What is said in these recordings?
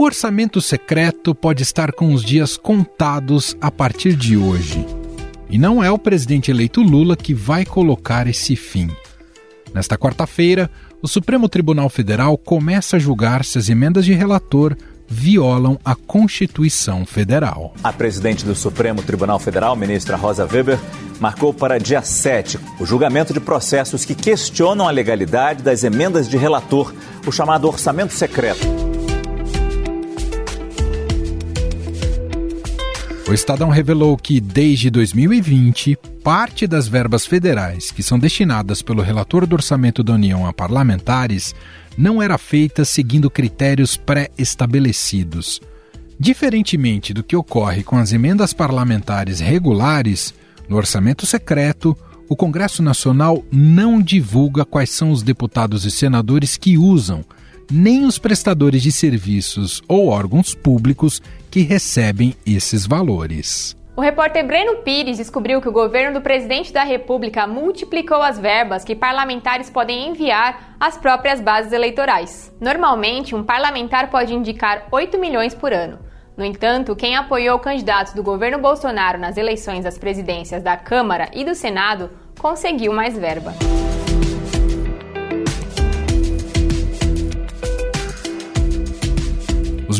O orçamento secreto pode estar com os dias contados a partir de hoje. E não é o presidente eleito Lula que vai colocar esse fim. Nesta quarta-feira, o Supremo Tribunal Federal começa a julgar se as emendas de relator violam a Constituição Federal. A presidente do Supremo Tribunal Federal, ministra Rosa Weber, marcou para dia 7 o julgamento de processos que questionam a legalidade das emendas de relator, o chamado orçamento secreto. O Estadão revelou que, desde 2020, parte das verbas federais que são destinadas pelo relator do orçamento da União a parlamentares não era feita seguindo critérios pré-estabelecidos. Diferentemente do que ocorre com as emendas parlamentares regulares, no orçamento secreto, o Congresso Nacional não divulga quais são os deputados e senadores que usam, nem os prestadores de serviços ou órgãos públicos que recebem esses valores. O repórter Breno Pires descobriu que o governo do presidente da República multiplicou as verbas que parlamentares podem enviar às próprias bases eleitorais. Normalmente, um parlamentar pode indicar 8 milhões por ano. No entanto, quem apoiou candidatos do governo Bolsonaro nas eleições às presidências da Câmara e do Senado conseguiu mais verba.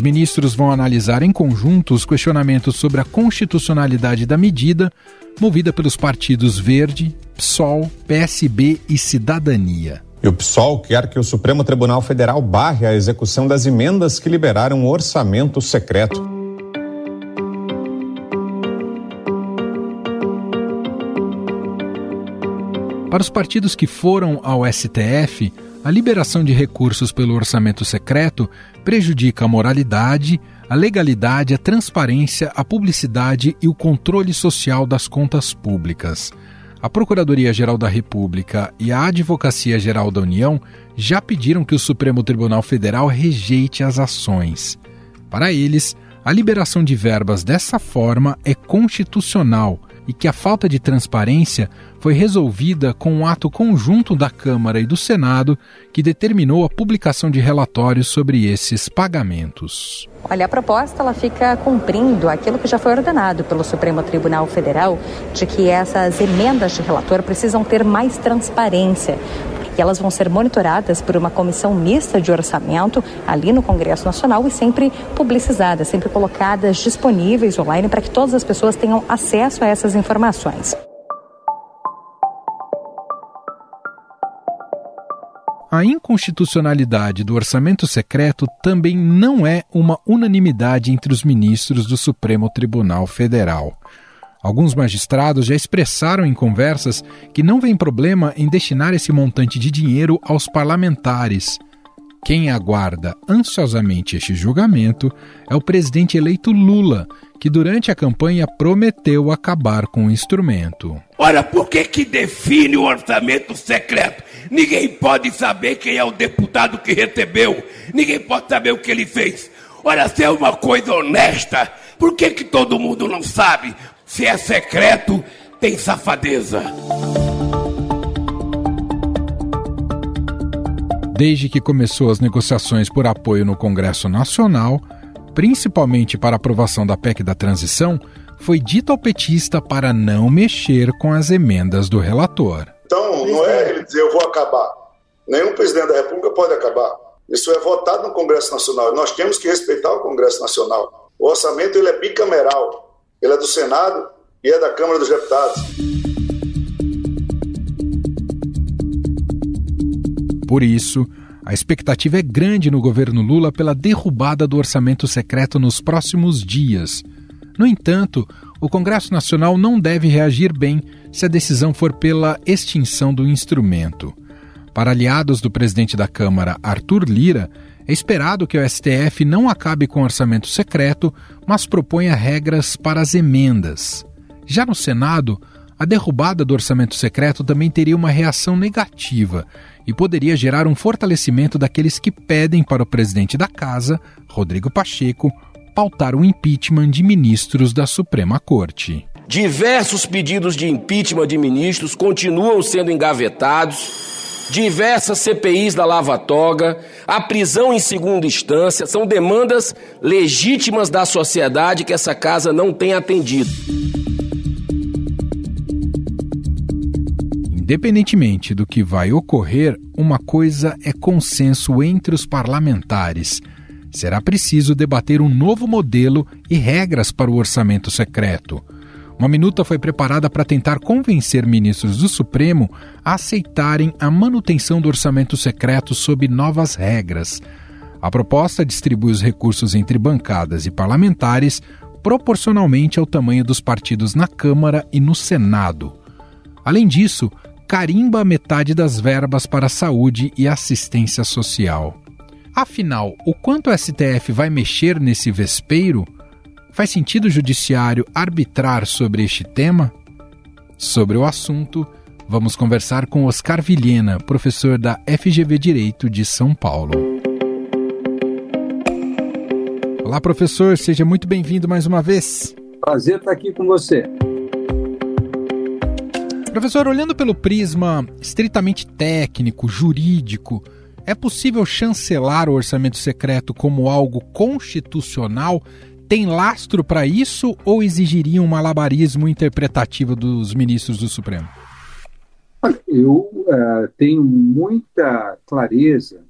Os ministros vão analisar em conjunto os questionamentos sobre a constitucionalidade da medida, movida pelos partidos Verde, PSOL, PSB e Cidadania. E o PSOL quer que o Supremo Tribunal Federal barre a execução das emendas que liberaram o orçamento secreto. Para os partidos que foram ao STF, a liberação de recursos pelo orçamento secreto prejudica a moralidade, a legalidade, a transparência, a publicidade e o controle social das contas públicas. A Procuradoria-Geral da República e a Advocacia-Geral da União já pediram que o Supremo Tribunal Federal rejeite as ações. Para eles, a liberação de verbas dessa forma é constitucional e que a falta de transparência foi resolvida com um ato conjunto da Câmara e do Senado que determinou a publicação de relatórios sobre esses pagamentos. Olha, a proposta ela fica cumprindo aquilo que já foi ordenado pelo Supremo Tribunal Federal de que essas emendas de relator precisam ter mais transparência elas vão ser monitoradas por uma comissão mista de orçamento ali no Congresso Nacional e sempre publicizadas, sempre colocadas disponíveis online para que todas as pessoas tenham acesso a essas informações. A inconstitucionalidade do orçamento secreto também não é uma unanimidade entre os ministros do Supremo Tribunal Federal. Alguns magistrados já expressaram em conversas que não vem problema em destinar esse montante de dinheiro aos parlamentares. Quem aguarda ansiosamente este julgamento é o presidente eleito Lula, que durante a campanha prometeu acabar com o instrumento. Ora, por que que define o orçamento secreto? Ninguém pode saber quem é o deputado que recebeu. Ninguém pode saber o que ele fez. Ora, se é uma coisa honesta, por que que todo mundo não sabe? Se é secreto, tem safadeza. Desde que começou as negociações por apoio no Congresso Nacional, principalmente para aprovação da PEC da transição, foi dito ao petista para não mexer com as emendas do relator. Então, não é ele dizer eu vou acabar. Nenhum presidente da República pode acabar. Isso é votado no Congresso Nacional. Nós temos que respeitar o Congresso Nacional. O orçamento ele é bicameral. Ele é do Senado e é da Câmara dos Deputados. Por isso, a expectativa é grande no governo Lula pela derrubada do orçamento secreto nos próximos dias. No entanto, o Congresso Nacional não deve reagir bem se a decisão for pela extinção do instrumento. Para aliados do presidente da Câmara, Arthur Lira, é esperado que o STF não acabe com o orçamento secreto, mas proponha regras para as emendas. Já no Senado, a derrubada do orçamento secreto também teria uma reação negativa e poderia gerar um fortalecimento daqueles que pedem para o presidente da Casa, Rodrigo Pacheco, pautar o impeachment de ministros da Suprema Corte. Diversos pedidos de impeachment de ministros continuam sendo engavetados diversas CPIs da Lava Toga, a prisão em segunda instância, são demandas legítimas da sociedade que essa casa não tem atendido. Independentemente do que vai ocorrer, uma coisa é consenso entre os parlamentares. Será preciso debater um novo modelo e regras para o orçamento secreto. Uma minuta foi preparada para tentar convencer ministros do Supremo a aceitarem a manutenção do orçamento secreto sob novas regras. A proposta distribui os recursos entre bancadas e parlamentares proporcionalmente ao tamanho dos partidos na Câmara e no Senado. Além disso, carimba metade das verbas para saúde e assistência social. Afinal, o quanto o STF vai mexer nesse vespeiro? Faz sentido o judiciário arbitrar sobre este tema? Sobre o assunto, vamos conversar com Oscar Vilhena, professor da FGV Direito de São Paulo. Olá, professor, seja muito bem-vindo mais uma vez. Prazer estar aqui com você. Professor, olhando pelo prisma estritamente técnico, jurídico, é possível chancelar o orçamento secreto como algo constitucional tem lastro para isso ou exigiria um malabarismo interpretativo dos ministros do Supremo? Eu uh, tenho muita clareza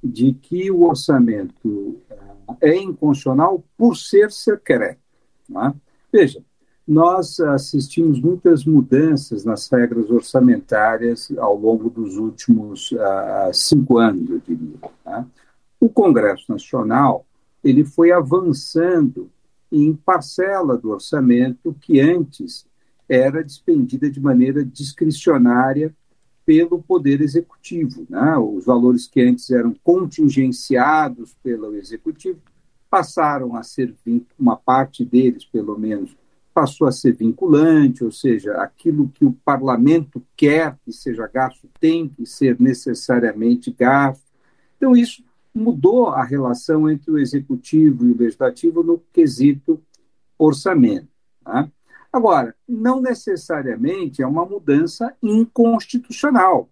de que o orçamento uh, é inconstitucional por ser secreto. É? Veja, nós assistimos muitas mudanças nas regras orçamentárias ao longo dos últimos uh, cinco anos, eu diria. O Congresso Nacional ele foi avançando em parcela do orçamento que antes era despendida de maneira discricionária pelo Poder Executivo. Né? Os valores que antes eram contingenciados pelo Executivo passaram a ser, uma parte deles, pelo menos, passou a ser vinculante, ou seja, aquilo que o parlamento quer que seja gasto tem que ser necessariamente gasto. Então, isso mudou a relação entre o executivo e o legislativo no quesito orçamento. Tá? Agora, não necessariamente é uma mudança inconstitucional,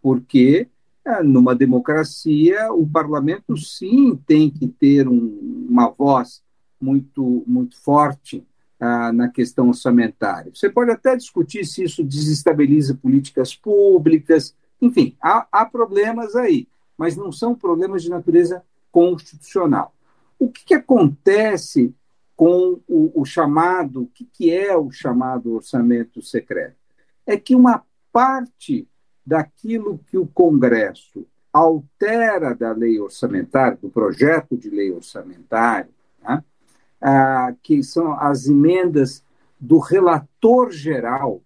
porque é, numa democracia o parlamento sim tem que ter um, uma voz muito, muito forte ah, na questão orçamentária. Você pode até discutir se isso desestabiliza políticas públicas, enfim, há, há problemas aí mas não são problemas de natureza constitucional. O que, que acontece com o, o chamado, o que, que é o chamado orçamento secreto? É que uma parte daquilo que o Congresso altera da lei orçamentária, do projeto de lei orçamentária, né, ah, que são as emendas do relator geral,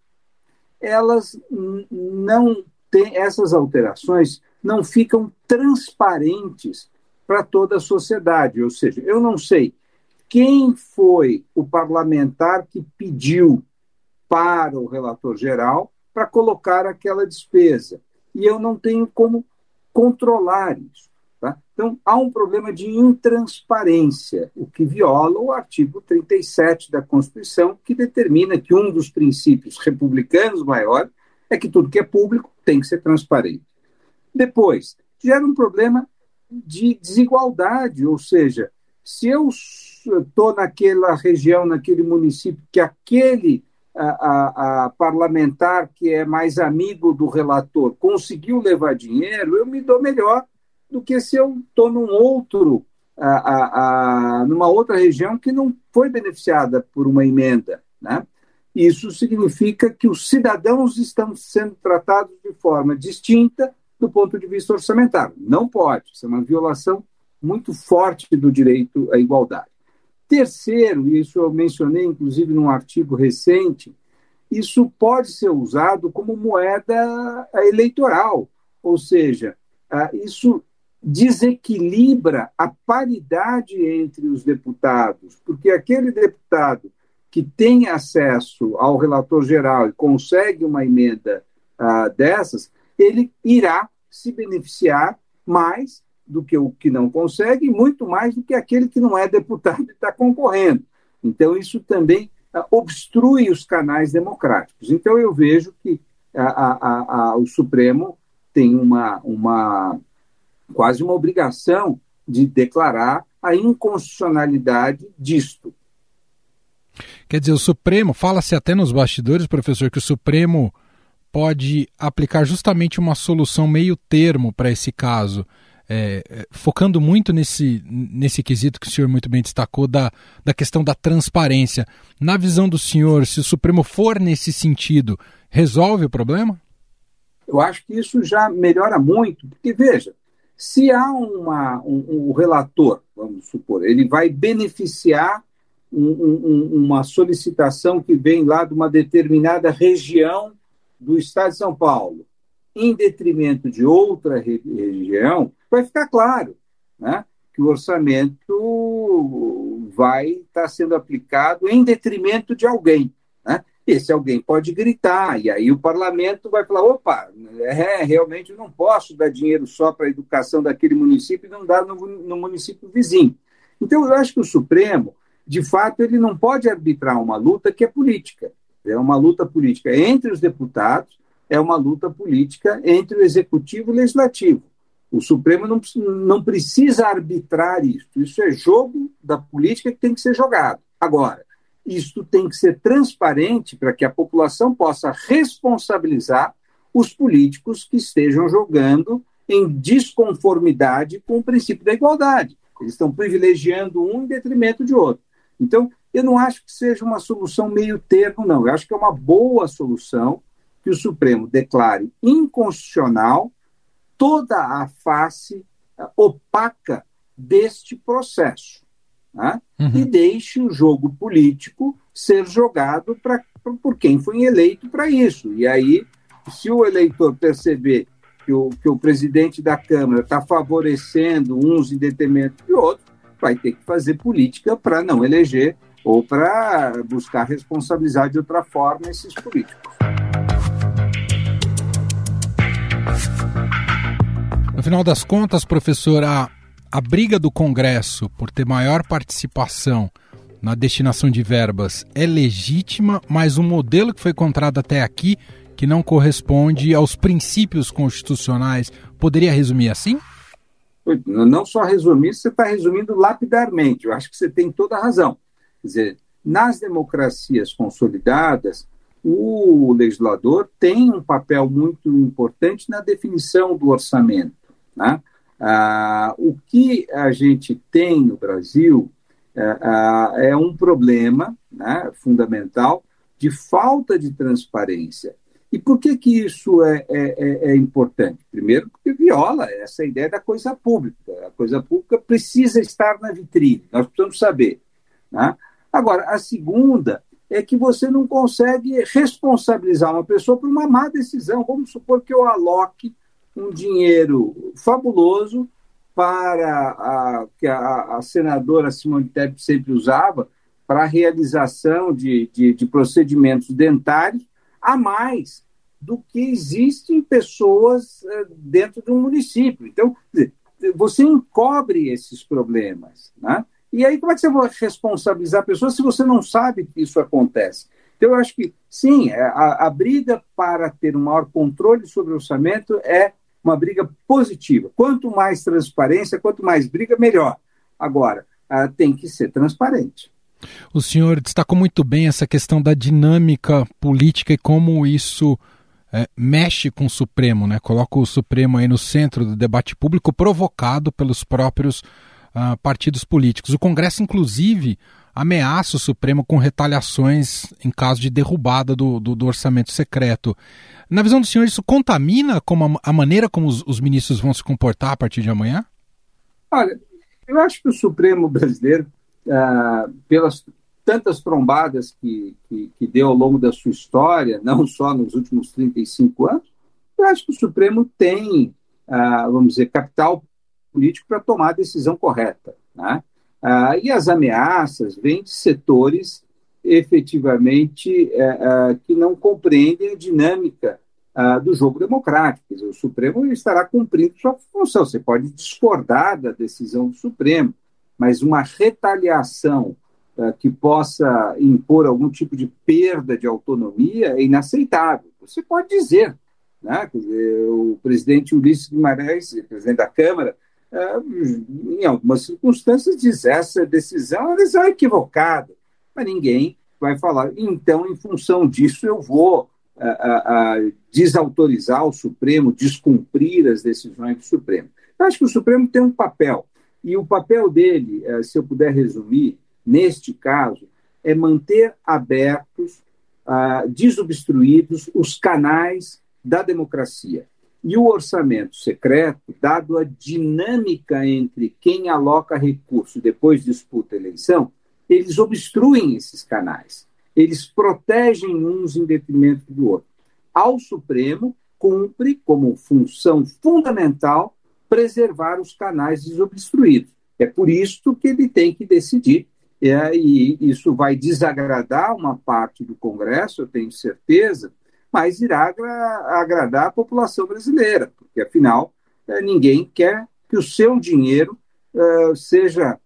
elas não têm, essas alterações não ficam transparentes para toda a sociedade. Ou seja, eu não sei quem foi o parlamentar que pediu para o relator geral para colocar aquela despesa. E eu não tenho como controlar isso. Tá? Então, há um problema de intransparência, o que viola o artigo 37 da Constituição, que determina que um dos princípios republicanos maiores é que tudo que é público tem que ser transparente. Depois, gera um problema de desigualdade, ou seja, se eu estou naquela região, naquele município, que aquele a, a, a, parlamentar que é mais amigo do relator conseguiu levar dinheiro, eu me dou melhor do que se eu estou num outro, a, numa outra região que não foi beneficiada por uma emenda. Né? Isso significa que os cidadãos estão sendo tratados de forma distinta do ponto de vista orçamentário. Não pode, isso é uma violação muito forte do direito à igualdade. Terceiro, e isso eu mencionei inclusive num artigo recente, isso pode ser usado como moeda eleitoral, ou seja, ah, isso desequilibra a paridade entre os deputados, porque aquele deputado que tem acesso ao relator geral e consegue uma emenda uh, dessas, ele irá se beneficiar mais do que o que não consegue, e muito mais do que aquele que não é deputado e está concorrendo. Então, isso também uh, obstrui os canais democráticos. Então, eu vejo que a, a, a, o Supremo tem uma, uma quase uma obrigação de declarar a inconstitucionalidade disto. Quer dizer, o Supremo, fala-se até nos bastidores, professor, que o Supremo pode aplicar justamente uma solução meio termo para esse caso, é, é, focando muito nesse, nesse quesito que o senhor muito bem destacou, da, da questão da transparência. Na visão do senhor, se o Supremo for nesse sentido, resolve o problema? Eu acho que isso já melhora muito, porque veja, se há uma, um, um relator, vamos supor, ele vai beneficiar um, um, uma solicitação que vem lá de uma determinada região do Estado de São Paulo, em detrimento de outra re região, vai ficar claro né, que o orçamento vai estar sendo aplicado em detrimento de alguém. Né? Esse alguém pode gritar, e aí o parlamento vai falar: opa, é, realmente não posso dar dinheiro só para a educação daquele município e não dar no, no município vizinho. Então, eu acho que o Supremo, de fato, ele não pode arbitrar uma luta que é política. É uma luta política entre os deputados, é uma luta política entre o executivo e o legislativo. O Supremo não, não precisa arbitrar isso. Isso é jogo da política que tem que ser jogado. Agora, isso tem que ser transparente para que a população possa responsabilizar os políticos que estejam jogando em desconformidade com o princípio da igualdade. Eles estão privilegiando um em detrimento de outro. Então, eu não acho que seja uma solução meio termo, não. Eu acho que é uma boa solução que o Supremo declare inconstitucional toda a face eh, opaca deste processo né? uhum. e deixe o jogo político ser jogado pra, por quem foi eleito para isso. E aí, se o eleitor perceber que o, que o presidente da Câmara está favorecendo uns em detrimento de outros, vai ter que fazer política para não eleger ou para buscar responsabilizar de outra forma esses políticos. No final das contas, professor, a, a briga do Congresso por ter maior participação na destinação de verbas é legítima, mas o modelo que foi encontrado até aqui, que não corresponde aos princípios constitucionais, poderia resumir assim? Não só resumir, você está resumindo lapidarmente. Eu acho que você tem toda a razão. Quer dizer, nas democracias consolidadas, o legislador tem um papel muito importante na definição do orçamento. Né? Ah, o que a gente tem no Brasil ah, ah é um problema né, fundamental de falta de transparência e por que, que isso é, é, é, é, importante? Primeiro, porque viola essa ideia da coisa pública. A coisa pública precisa estar na vitrine, nós precisamos saber. Né? Agora, a segunda é que você não consegue responsabilizar uma pessoa por uma má decisão. Vamos supor que eu aloque um dinheiro fabuloso para a, que a, a senadora Simone Tebet sempre usava para a realização de, de, de procedimentos dentários a mais do que existem pessoas eh, dentro de um município. Então, você encobre esses problemas. Né? E aí, como é que você vai responsabilizar a pessoa se você não sabe que isso acontece? Então, eu acho que, sim, é, a, a briga para ter um maior controle sobre o orçamento é uma briga positiva. Quanto mais transparência, quanto mais briga, melhor. Agora, ah, tem que ser transparente. O senhor destacou muito bem essa questão da dinâmica política e como isso é, mexe com o Supremo, né? coloca o Supremo aí no centro do debate público, provocado pelos próprios uh, partidos políticos. O Congresso, inclusive, ameaça o Supremo com retaliações em caso de derrubada do, do, do orçamento secreto. Na visão do senhor, isso contamina como a, a maneira como os, os ministros vão se comportar a partir de amanhã? Olha, eu acho que o Supremo brasileiro ah, pelas tantas trombadas que, que, que, deu ao longo da sua história, não só nos últimos 35 anos, eu acho que o Supremo tem, ah, vamos dizer, capital político para tomar a decisão correta. Né? Ah, e as ameaças vêm de setores efetivamente é, é, que não compreendem a dinâmica do jogo democrático. Dizer, o Supremo estará cumprindo sua função. Você pode discordar da decisão do Supremo, mas uma retaliação uh, que possa impor algum tipo de perda de autonomia é inaceitável. Você pode dizer, Né? o presidente Ulisses Guimarães, presidente da Câmara, em algumas circunstâncias diz essa decisão é equivocada, mas ninguém vai falar. Então, em função disso, eu vou desautorizar o Supremo, descumprir as decisões do Supremo. Eu acho que o Supremo tem um papel, e o papel dele, é, se eu puder resumir, neste caso, é manter abertos, desobstruídos os canais da democracia. E o orçamento secreto, dado a dinâmica entre quem aloca recurso e depois disputa a eleição, eles obstruem esses canais. Eles protegem uns em detrimento do outro. Ao Supremo cumpre como função fundamental preservar os canais desobstruídos. É por isso que ele tem que decidir é, e isso vai desagradar uma parte do Congresso, eu tenho certeza, mas irá agradar a população brasileira, porque afinal é, ninguém quer que o seu dinheiro é, seja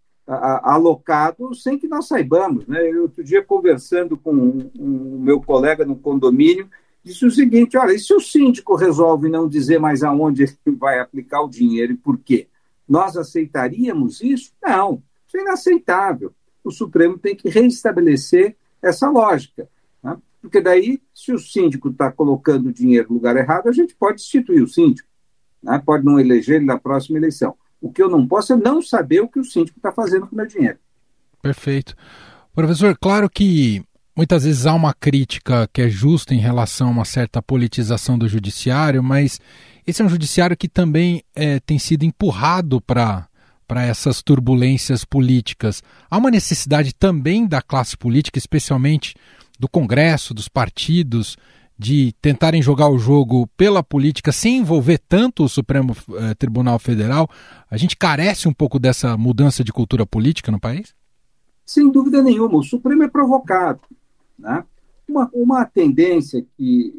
alocado sem que nós saibamos. Né? Eu, outro dia, conversando com um, um meu colega no condomínio, disse o seguinte: olha, e se o síndico resolve não dizer mais aonde ele vai aplicar o dinheiro e por quê? Nós aceitaríamos isso? Não, isso é inaceitável o Supremo tem que reestabelecer essa lógica. Porque daí, se o síndico está colocando dinheiro no lugar errado, a gente pode destituir o síndico, né? pode não eleger ele na próxima eleição. O que eu não posso é não saber o que o síndico está fazendo com o meu dinheiro. Perfeito. Professor, claro que muitas vezes há uma crítica que é justa em relação a uma certa politização do judiciário, mas esse é um judiciário que também é, tem sido empurrado para para essas turbulências políticas. Há uma necessidade também da classe política, especialmente do Congresso, dos partidos, de tentarem jogar o jogo pela política sem envolver tanto o Supremo eh, Tribunal Federal. A gente carece um pouco dessa mudança de cultura política no país? Sem dúvida nenhuma. O Supremo é provocado. Né? Uma, uma tendência que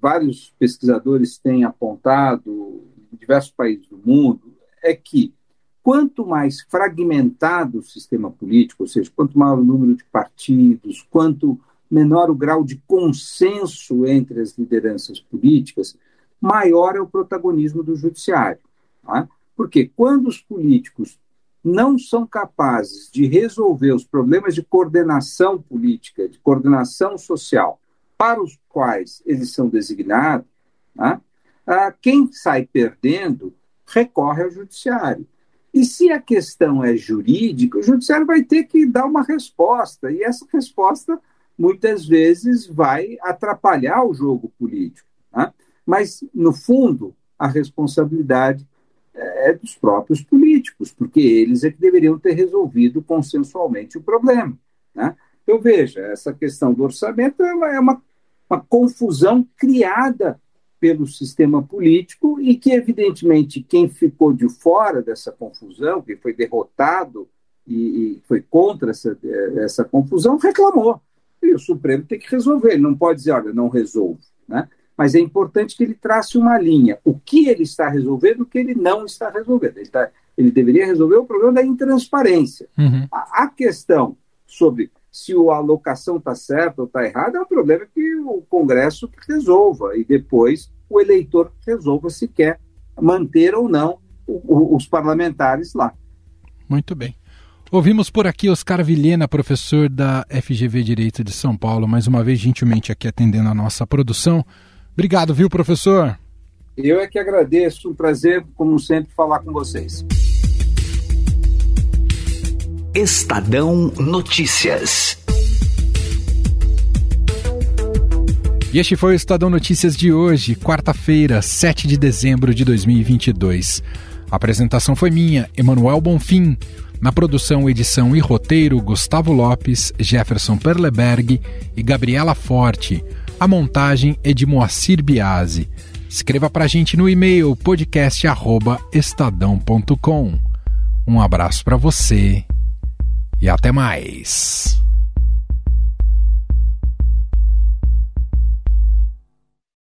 vários pesquisadores têm apontado em diversos países do mundo é que quanto mais fragmentado o sistema político, ou seja, quanto maior o número de partidos, quanto menor o grau de consenso entre as lideranças políticas, maior é o protagonismo do judiciário. Tá? Porque quando os políticos não são capazes de resolver os problemas de coordenação política, de coordenação social, para os quais eles são designados, tá? quem sai perdendo recorre ao judiciário. E se a questão é jurídica, o judiciário vai ter que dar uma resposta, e essa resposta muitas vezes vai atrapalhar o jogo político. Né? Mas, no fundo, a responsabilidade é dos próprios políticos, porque eles é que deveriam ter resolvido consensualmente o problema. Né? Então, veja, essa questão do orçamento é uma, uma confusão criada pelo sistema político e que, evidentemente, quem ficou de fora dessa confusão, que foi derrotado e, e foi contra essa, essa confusão, reclamou. E o Supremo tem que resolver. Ele não pode dizer, olha, não resolvo. Né? Mas é importante que ele trace uma linha. O que ele está resolvendo, o que ele não está resolvendo. Ele, tá, ele deveria resolver o problema da intransparência. Uhum. A, a questão sobre se a alocação está certa ou está errada, é um problema que o Congresso resolva e depois o eleitor resolva se quer manter ou não os parlamentares lá. Muito bem. Ouvimos por aqui Oscar Vilhena, professor da FGV Direito de São Paulo, mais uma vez gentilmente aqui atendendo a nossa produção. Obrigado, viu, professor? Eu é que agradeço, um prazer, como sempre, falar com vocês. Estadão Notícias. E este foi o Estadão Notícias de hoje, quarta-feira, 7 de dezembro de 2022. A apresentação foi minha, Emanuel Bonfim. Na produção, edição e roteiro, Gustavo Lopes, Jefferson Perleberg e Gabriela Forte. A montagem é de Moacir Biasi. Escreva para a gente no e-mail podcast@estadão.com. Um abraço para você e até mais.